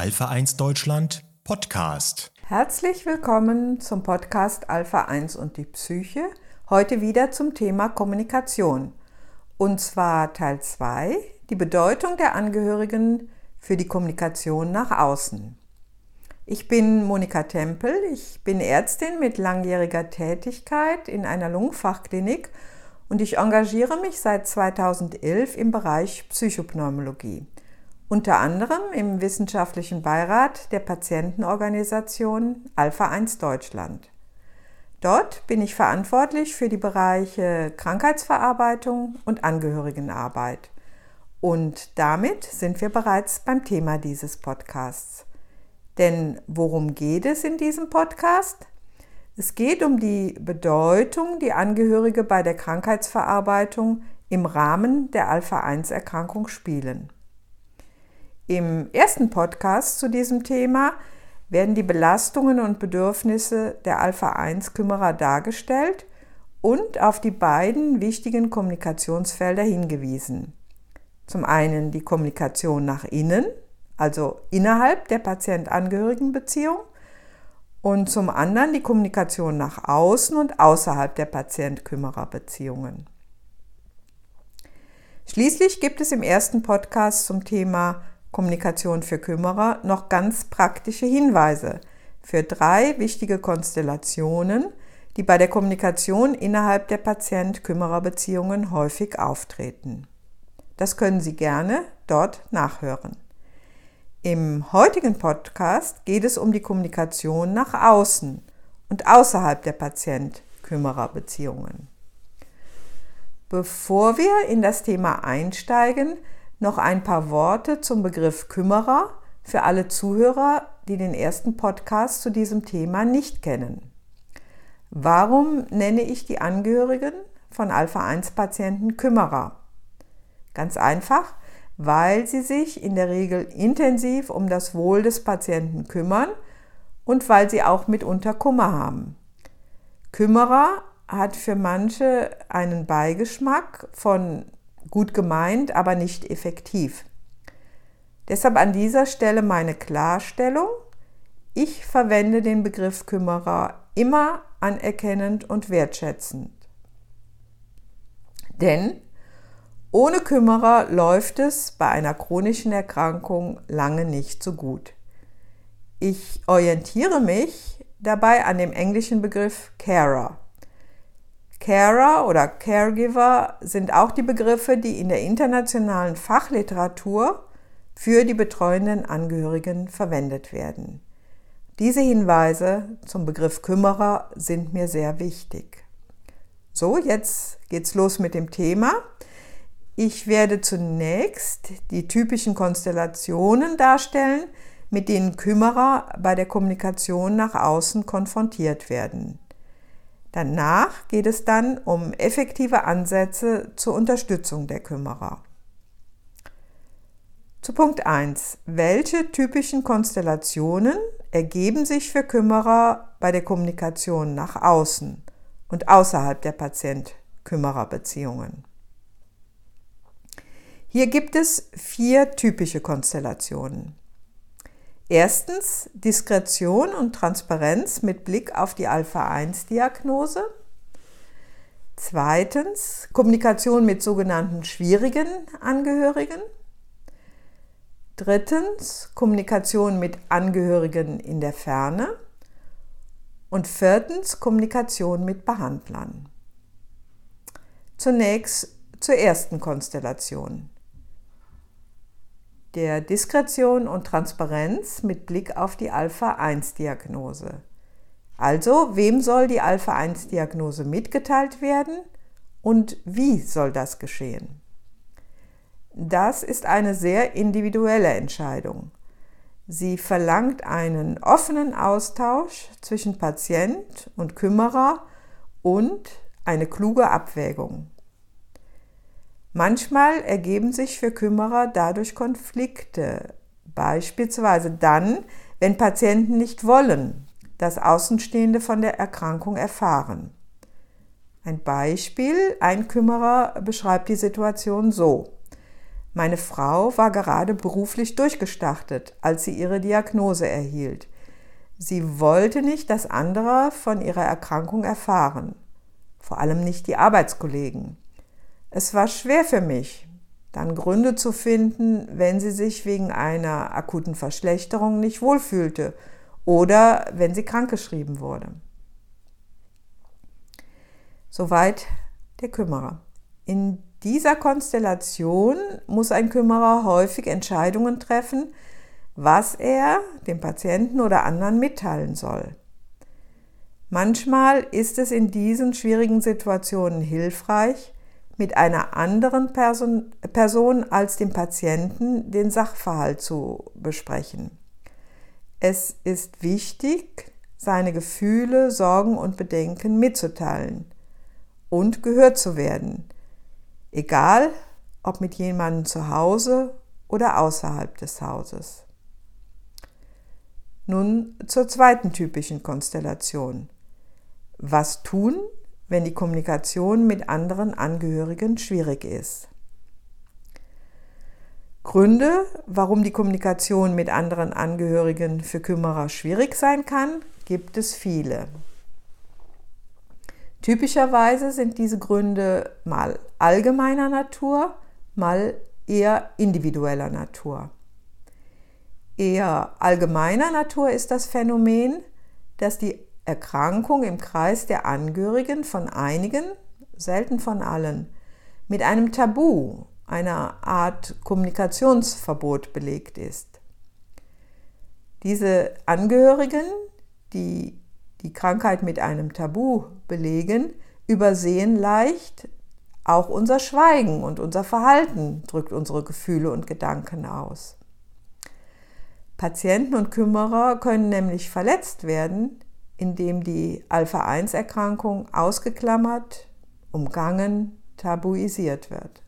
Alpha 1 Deutschland Podcast. Herzlich willkommen zum Podcast Alpha 1 und die Psyche. Heute wieder zum Thema Kommunikation. Und zwar Teil 2, die Bedeutung der Angehörigen für die Kommunikation nach außen. Ich bin Monika Tempel, ich bin Ärztin mit langjähriger Tätigkeit in einer Lungenfachklinik und ich engagiere mich seit 2011 im Bereich Psychopneumologie unter anderem im wissenschaftlichen Beirat der Patientenorganisation Alpha 1 Deutschland. Dort bin ich verantwortlich für die Bereiche Krankheitsverarbeitung und Angehörigenarbeit. Und damit sind wir bereits beim Thema dieses Podcasts. Denn worum geht es in diesem Podcast? Es geht um die Bedeutung, die Angehörige bei der Krankheitsverarbeitung im Rahmen der Alpha-1-Erkrankung spielen. Im ersten Podcast zu diesem Thema werden die Belastungen und Bedürfnisse der Alpha-1-Kümmerer dargestellt und auf die beiden wichtigen Kommunikationsfelder hingewiesen. Zum einen die Kommunikation nach innen, also innerhalb der Patient-Angehörigen-Beziehung, und zum anderen die Kommunikation nach außen und außerhalb der Patient-Kümmerer-Beziehungen. Schließlich gibt es im ersten Podcast zum Thema Kommunikation für Kümmerer noch ganz praktische Hinweise für drei wichtige Konstellationen, die bei der Kommunikation innerhalb der Patient-Kümmerer-Beziehungen häufig auftreten. Das können Sie gerne dort nachhören. Im heutigen Podcast geht es um die Kommunikation nach außen und außerhalb der Patient-Kümmerer-Beziehungen. Bevor wir in das Thema einsteigen, noch ein paar Worte zum Begriff Kümmerer für alle Zuhörer, die den ersten Podcast zu diesem Thema nicht kennen. Warum nenne ich die Angehörigen von Alpha-1-Patienten Kümmerer? Ganz einfach, weil sie sich in der Regel intensiv um das Wohl des Patienten kümmern und weil sie auch mitunter Kummer haben. Kümmerer hat für manche einen Beigeschmack von gut gemeint, aber nicht effektiv. Deshalb an dieser Stelle meine Klarstellung. Ich verwende den Begriff Kümmerer immer anerkennend und wertschätzend. Denn ohne Kümmerer läuft es bei einer chronischen Erkrankung lange nicht so gut. Ich orientiere mich dabei an dem englischen Begriff Carer. Carer oder Caregiver sind auch die Begriffe, die in der internationalen Fachliteratur für die betreuenden Angehörigen verwendet werden. Diese Hinweise zum Begriff Kümmerer sind mir sehr wichtig. So, jetzt geht's los mit dem Thema. Ich werde zunächst die typischen Konstellationen darstellen, mit denen Kümmerer bei der Kommunikation nach außen konfrontiert werden. Danach geht es dann um effektive Ansätze zur Unterstützung der Kümmerer. Zu Punkt 1. Welche typischen Konstellationen ergeben sich für Kümmerer bei der Kommunikation nach außen und außerhalb der Patient-Kümmerer-Beziehungen? Hier gibt es vier typische Konstellationen. Erstens Diskretion und Transparenz mit Blick auf die Alpha-1-Diagnose. Zweitens Kommunikation mit sogenannten schwierigen Angehörigen. Drittens Kommunikation mit Angehörigen in der Ferne. Und viertens Kommunikation mit Behandlern. Zunächst zur ersten Konstellation der Diskretion und Transparenz mit Blick auf die Alpha-1-Diagnose. Also, wem soll die Alpha-1-Diagnose mitgeteilt werden und wie soll das geschehen? Das ist eine sehr individuelle Entscheidung. Sie verlangt einen offenen Austausch zwischen Patient und Kümmerer und eine kluge Abwägung. Manchmal ergeben sich für Kümmerer dadurch Konflikte, beispielsweise dann, wenn Patienten nicht wollen, dass Außenstehende von der Erkrankung erfahren. Ein Beispiel, ein Kümmerer beschreibt die Situation so. Meine Frau war gerade beruflich durchgestartet, als sie ihre Diagnose erhielt. Sie wollte nicht, dass andere von ihrer Erkrankung erfahren, vor allem nicht die Arbeitskollegen. Es war schwer für mich, dann Gründe zu finden, wenn sie sich wegen einer akuten Verschlechterung nicht wohlfühlte oder wenn sie krankgeschrieben wurde. Soweit der Kümmerer. In dieser Konstellation muss ein Kümmerer häufig Entscheidungen treffen, was er dem Patienten oder anderen mitteilen soll. Manchmal ist es in diesen schwierigen Situationen hilfreich, mit einer anderen Person, Person als dem Patienten den Sachverhalt zu besprechen. Es ist wichtig, seine Gefühle, Sorgen und Bedenken mitzuteilen und gehört zu werden, egal ob mit jemandem zu Hause oder außerhalb des Hauses. Nun zur zweiten typischen Konstellation. Was tun, wenn die Kommunikation mit anderen Angehörigen schwierig ist? Gründe, warum die Kommunikation mit anderen Angehörigen für Kümmerer schwierig sein kann, gibt es viele. Typischerweise sind diese Gründe mal allgemeiner Natur, mal eher individueller Natur. Eher allgemeiner Natur ist das Phänomen, dass die Erkrankung im Kreis der Angehörigen von einigen, selten von allen, mit einem Tabu, einer Art Kommunikationsverbot belegt ist. Diese Angehörigen, die die Krankheit mit einem Tabu belegen, übersehen leicht auch unser Schweigen und unser Verhalten drückt unsere Gefühle und Gedanken aus. Patienten und Kümmerer können nämlich verletzt werden, indem die Alpha-1-Erkrankung ausgeklammert, umgangen, tabuisiert wird.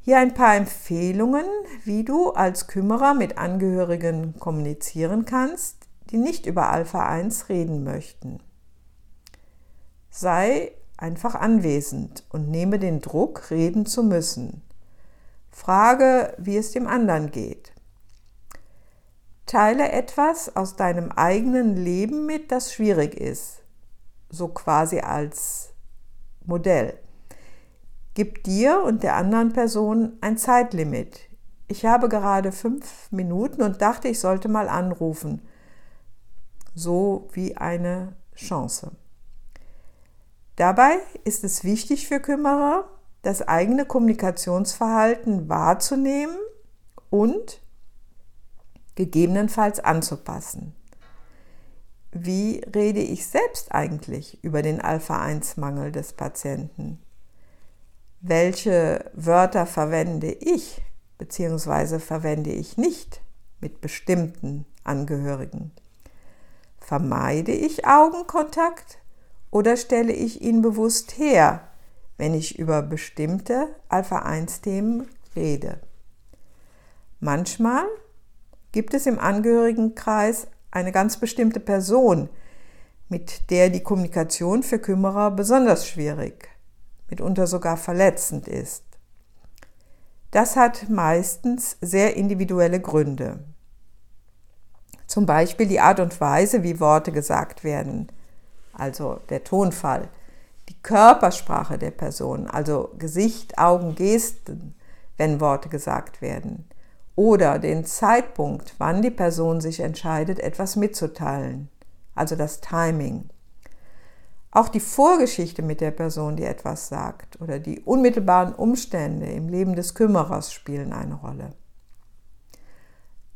Hier ein paar Empfehlungen, wie du als Kümmerer mit Angehörigen kommunizieren kannst, die nicht über Alpha 1 reden möchten. Sei einfach anwesend und nehme den Druck, reden zu müssen. Frage, wie es dem anderen geht. Teile etwas aus deinem eigenen Leben mit, das schwierig ist, so quasi als Modell. Gib dir und der anderen Person ein Zeitlimit. Ich habe gerade fünf Minuten und dachte, ich sollte mal anrufen so wie eine Chance. Dabei ist es wichtig für Kümmerer, das eigene Kommunikationsverhalten wahrzunehmen und gegebenenfalls anzupassen. Wie rede ich selbst eigentlich über den Alpha-1-Mangel des Patienten? Welche Wörter verwende ich bzw. verwende ich nicht mit bestimmten Angehörigen? Vermeide ich Augenkontakt oder stelle ich ihn bewusst her, wenn ich über bestimmte Alpha-1-Themen rede? Manchmal gibt es im Angehörigenkreis eine ganz bestimmte Person, mit der die Kommunikation für Kümmerer besonders schwierig, mitunter sogar verletzend ist. Das hat meistens sehr individuelle Gründe. Zum Beispiel die Art und Weise, wie Worte gesagt werden, also der Tonfall, die Körpersprache der Person, also Gesicht, Augen, Gesten, wenn Worte gesagt werden, oder den Zeitpunkt, wann die Person sich entscheidet, etwas mitzuteilen, also das Timing. Auch die Vorgeschichte mit der Person, die etwas sagt, oder die unmittelbaren Umstände im Leben des Kümmerers spielen eine Rolle.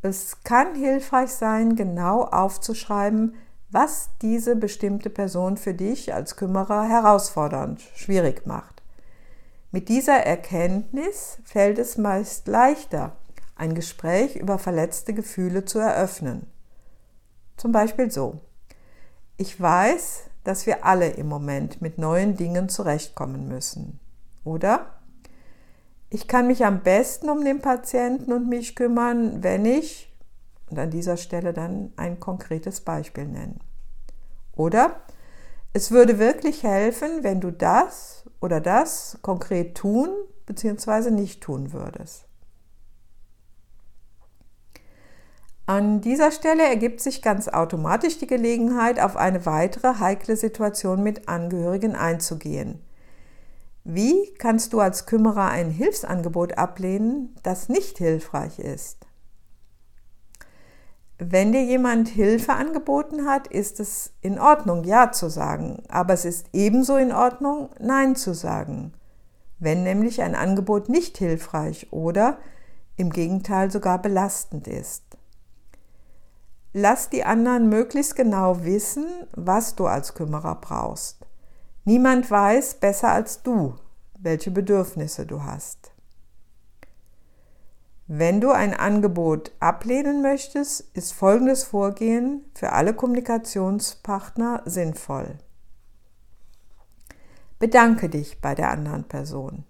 Es kann hilfreich sein, genau aufzuschreiben, was diese bestimmte Person für dich als Kümmerer herausfordernd, schwierig macht. Mit dieser Erkenntnis fällt es meist leichter, ein Gespräch über verletzte Gefühle zu eröffnen. Zum Beispiel so. Ich weiß, dass wir alle im Moment mit neuen Dingen zurechtkommen müssen. Oder? Ich kann mich am besten um den Patienten und mich kümmern, wenn ich, und an dieser Stelle dann ein konkretes Beispiel nennen. Oder es würde wirklich helfen, wenn du das oder das konkret tun bzw. nicht tun würdest. An dieser Stelle ergibt sich ganz automatisch die Gelegenheit, auf eine weitere heikle Situation mit Angehörigen einzugehen. Wie kannst du als Kümmerer ein Hilfsangebot ablehnen, das nicht hilfreich ist? Wenn dir jemand Hilfe angeboten hat, ist es in Ordnung, Ja zu sagen, aber es ist ebenso in Ordnung, Nein zu sagen, wenn nämlich ein Angebot nicht hilfreich oder im Gegenteil sogar belastend ist. Lass die anderen möglichst genau wissen, was du als Kümmerer brauchst. Niemand weiß besser als du, welche Bedürfnisse du hast. Wenn du ein Angebot ablehnen möchtest, ist folgendes Vorgehen für alle Kommunikationspartner sinnvoll. Bedanke dich bei der anderen Person.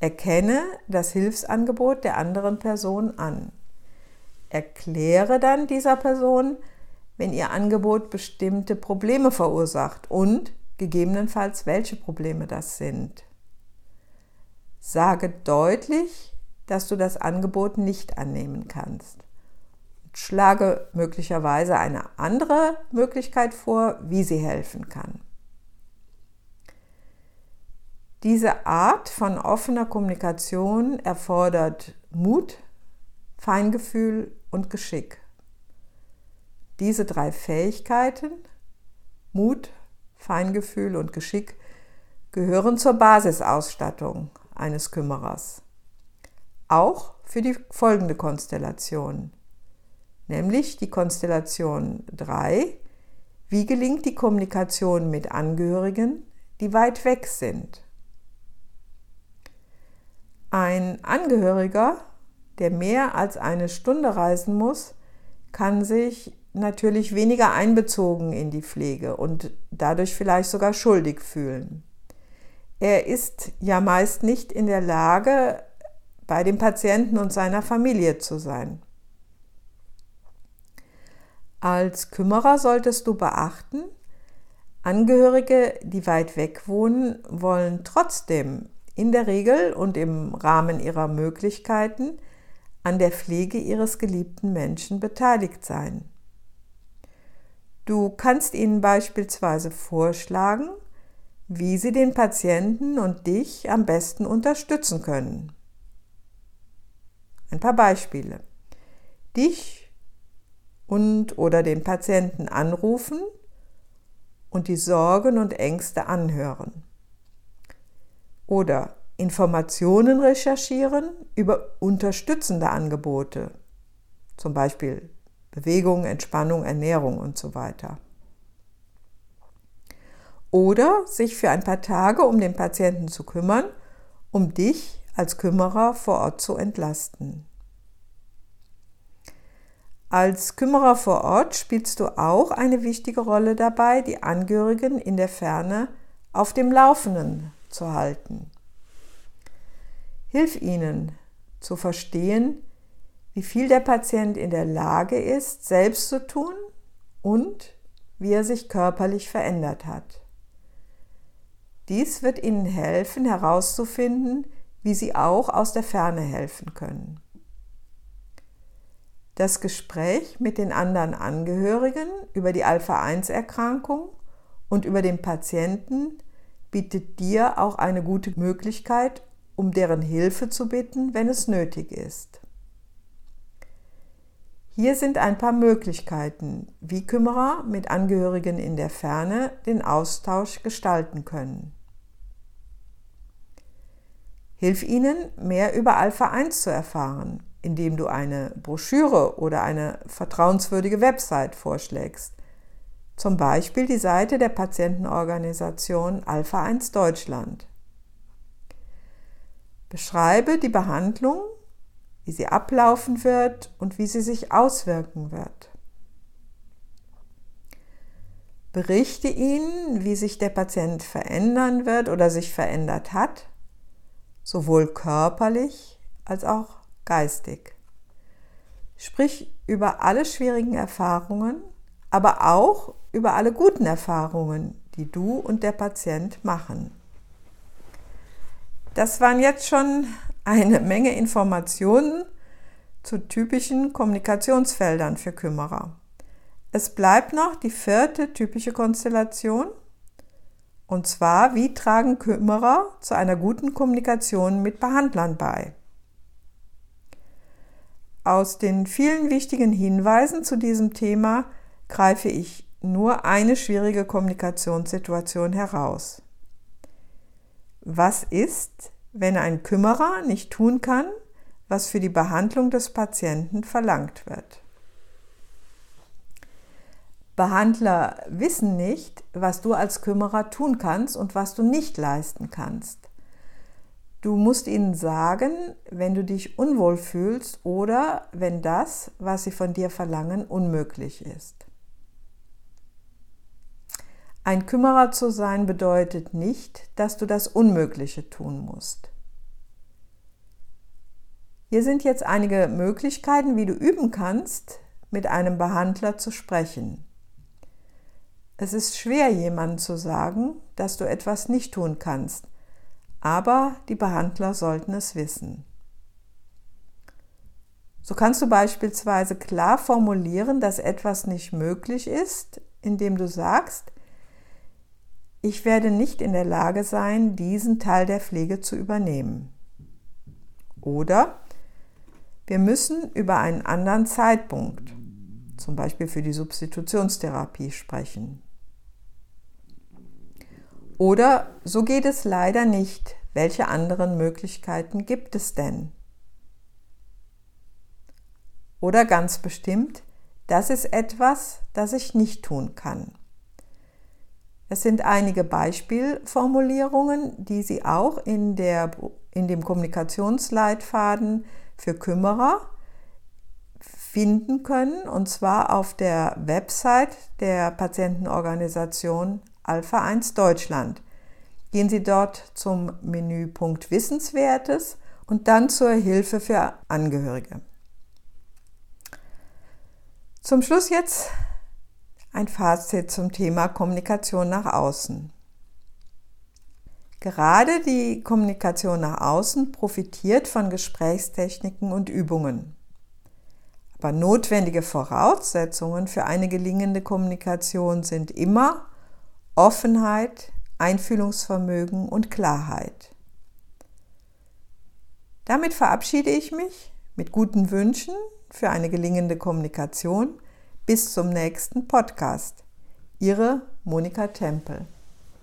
Erkenne das Hilfsangebot der anderen Person an. Erkläre dann dieser Person, wenn ihr Angebot bestimmte Probleme verursacht und gegebenenfalls welche Probleme das sind. Sage deutlich, dass du das Angebot nicht annehmen kannst. Schlage möglicherweise eine andere Möglichkeit vor, wie sie helfen kann. Diese Art von offener Kommunikation erfordert Mut, Feingefühl und Geschick. Diese drei Fähigkeiten, Mut, Feingefühl und Geschick, gehören zur Basisausstattung eines Kümmerers. Auch für die folgende Konstellation, nämlich die Konstellation 3, wie gelingt die Kommunikation mit Angehörigen, die weit weg sind. Ein Angehöriger der mehr als eine Stunde reisen muss, kann sich natürlich weniger einbezogen in die Pflege und dadurch vielleicht sogar schuldig fühlen. Er ist ja meist nicht in der Lage, bei dem Patienten und seiner Familie zu sein. Als Kümmerer solltest du beachten, Angehörige, die weit weg wohnen, wollen trotzdem in der Regel und im Rahmen ihrer Möglichkeiten an der Pflege ihres geliebten Menschen beteiligt sein. Du kannst ihnen beispielsweise vorschlagen, wie sie den Patienten und dich am besten unterstützen können. Ein paar Beispiele. Dich und oder den Patienten anrufen und die Sorgen und Ängste anhören. Oder Informationen recherchieren über unterstützende Angebote, zum Beispiel Bewegung, Entspannung, Ernährung und so weiter. Oder sich für ein paar Tage um den Patienten zu kümmern, um dich als Kümmerer vor Ort zu entlasten. Als Kümmerer vor Ort spielst du auch eine wichtige Rolle dabei, die Angehörigen in der Ferne auf dem Laufenden zu halten. Hilf ihnen zu verstehen, wie viel der Patient in der Lage ist, selbst zu tun und wie er sich körperlich verändert hat. Dies wird Ihnen helfen herauszufinden, wie Sie auch aus der Ferne helfen können. Das Gespräch mit den anderen Angehörigen über die Alpha-1-Erkrankung und über den Patienten bietet dir auch eine gute Möglichkeit, um deren Hilfe zu bitten, wenn es nötig ist. Hier sind ein paar Möglichkeiten, wie Kümmerer mit Angehörigen in der Ferne den Austausch gestalten können. Hilf ihnen, mehr über Alpha 1 zu erfahren, indem du eine Broschüre oder eine vertrauenswürdige Website vorschlägst. Zum Beispiel die Seite der Patientenorganisation Alpha 1 Deutschland. Beschreibe die Behandlung, wie sie ablaufen wird und wie sie sich auswirken wird. Berichte ihnen, wie sich der Patient verändern wird oder sich verändert hat, sowohl körperlich als auch geistig. Sprich über alle schwierigen Erfahrungen, aber auch über alle guten Erfahrungen, die du und der Patient machen. Das waren jetzt schon eine Menge Informationen zu typischen Kommunikationsfeldern für Kümmerer. Es bleibt noch die vierte typische Konstellation. Und zwar, wie tragen Kümmerer zu einer guten Kommunikation mit Behandlern bei? Aus den vielen wichtigen Hinweisen zu diesem Thema greife ich nur eine schwierige Kommunikationssituation heraus. Was ist, wenn ein Kümmerer nicht tun kann, was für die Behandlung des Patienten verlangt wird? Behandler wissen nicht, was du als Kümmerer tun kannst und was du nicht leisten kannst. Du musst ihnen sagen, wenn du dich unwohl fühlst oder wenn das, was sie von dir verlangen, unmöglich ist. Ein Kümmerer zu sein bedeutet nicht, dass du das Unmögliche tun musst. Hier sind jetzt einige Möglichkeiten, wie du üben kannst, mit einem Behandler zu sprechen. Es ist schwer, jemandem zu sagen, dass du etwas nicht tun kannst, aber die Behandler sollten es wissen. So kannst du beispielsweise klar formulieren, dass etwas nicht möglich ist, indem du sagst, ich werde nicht in der Lage sein, diesen Teil der Pflege zu übernehmen. Oder wir müssen über einen anderen Zeitpunkt, zum Beispiel für die Substitutionstherapie, sprechen. Oder so geht es leider nicht. Welche anderen Möglichkeiten gibt es denn? Oder ganz bestimmt, das ist etwas, das ich nicht tun kann. Es sind einige Beispielformulierungen, die Sie auch in, der, in dem Kommunikationsleitfaden für Kümmerer finden können, und zwar auf der Website der Patientenorganisation Alpha 1 Deutschland. Gehen Sie dort zum Menüpunkt Wissenswertes und dann zur Hilfe für Angehörige. Zum Schluss jetzt ein Fazit zum Thema Kommunikation nach außen. Gerade die Kommunikation nach außen profitiert von Gesprächstechniken und Übungen. Aber notwendige Voraussetzungen für eine gelingende Kommunikation sind immer Offenheit, Einfühlungsvermögen und Klarheit. Damit verabschiede ich mich mit guten Wünschen für eine gelingende Kommunikation. Bis zum nächsten Podcast. Ihre Monika Tempel.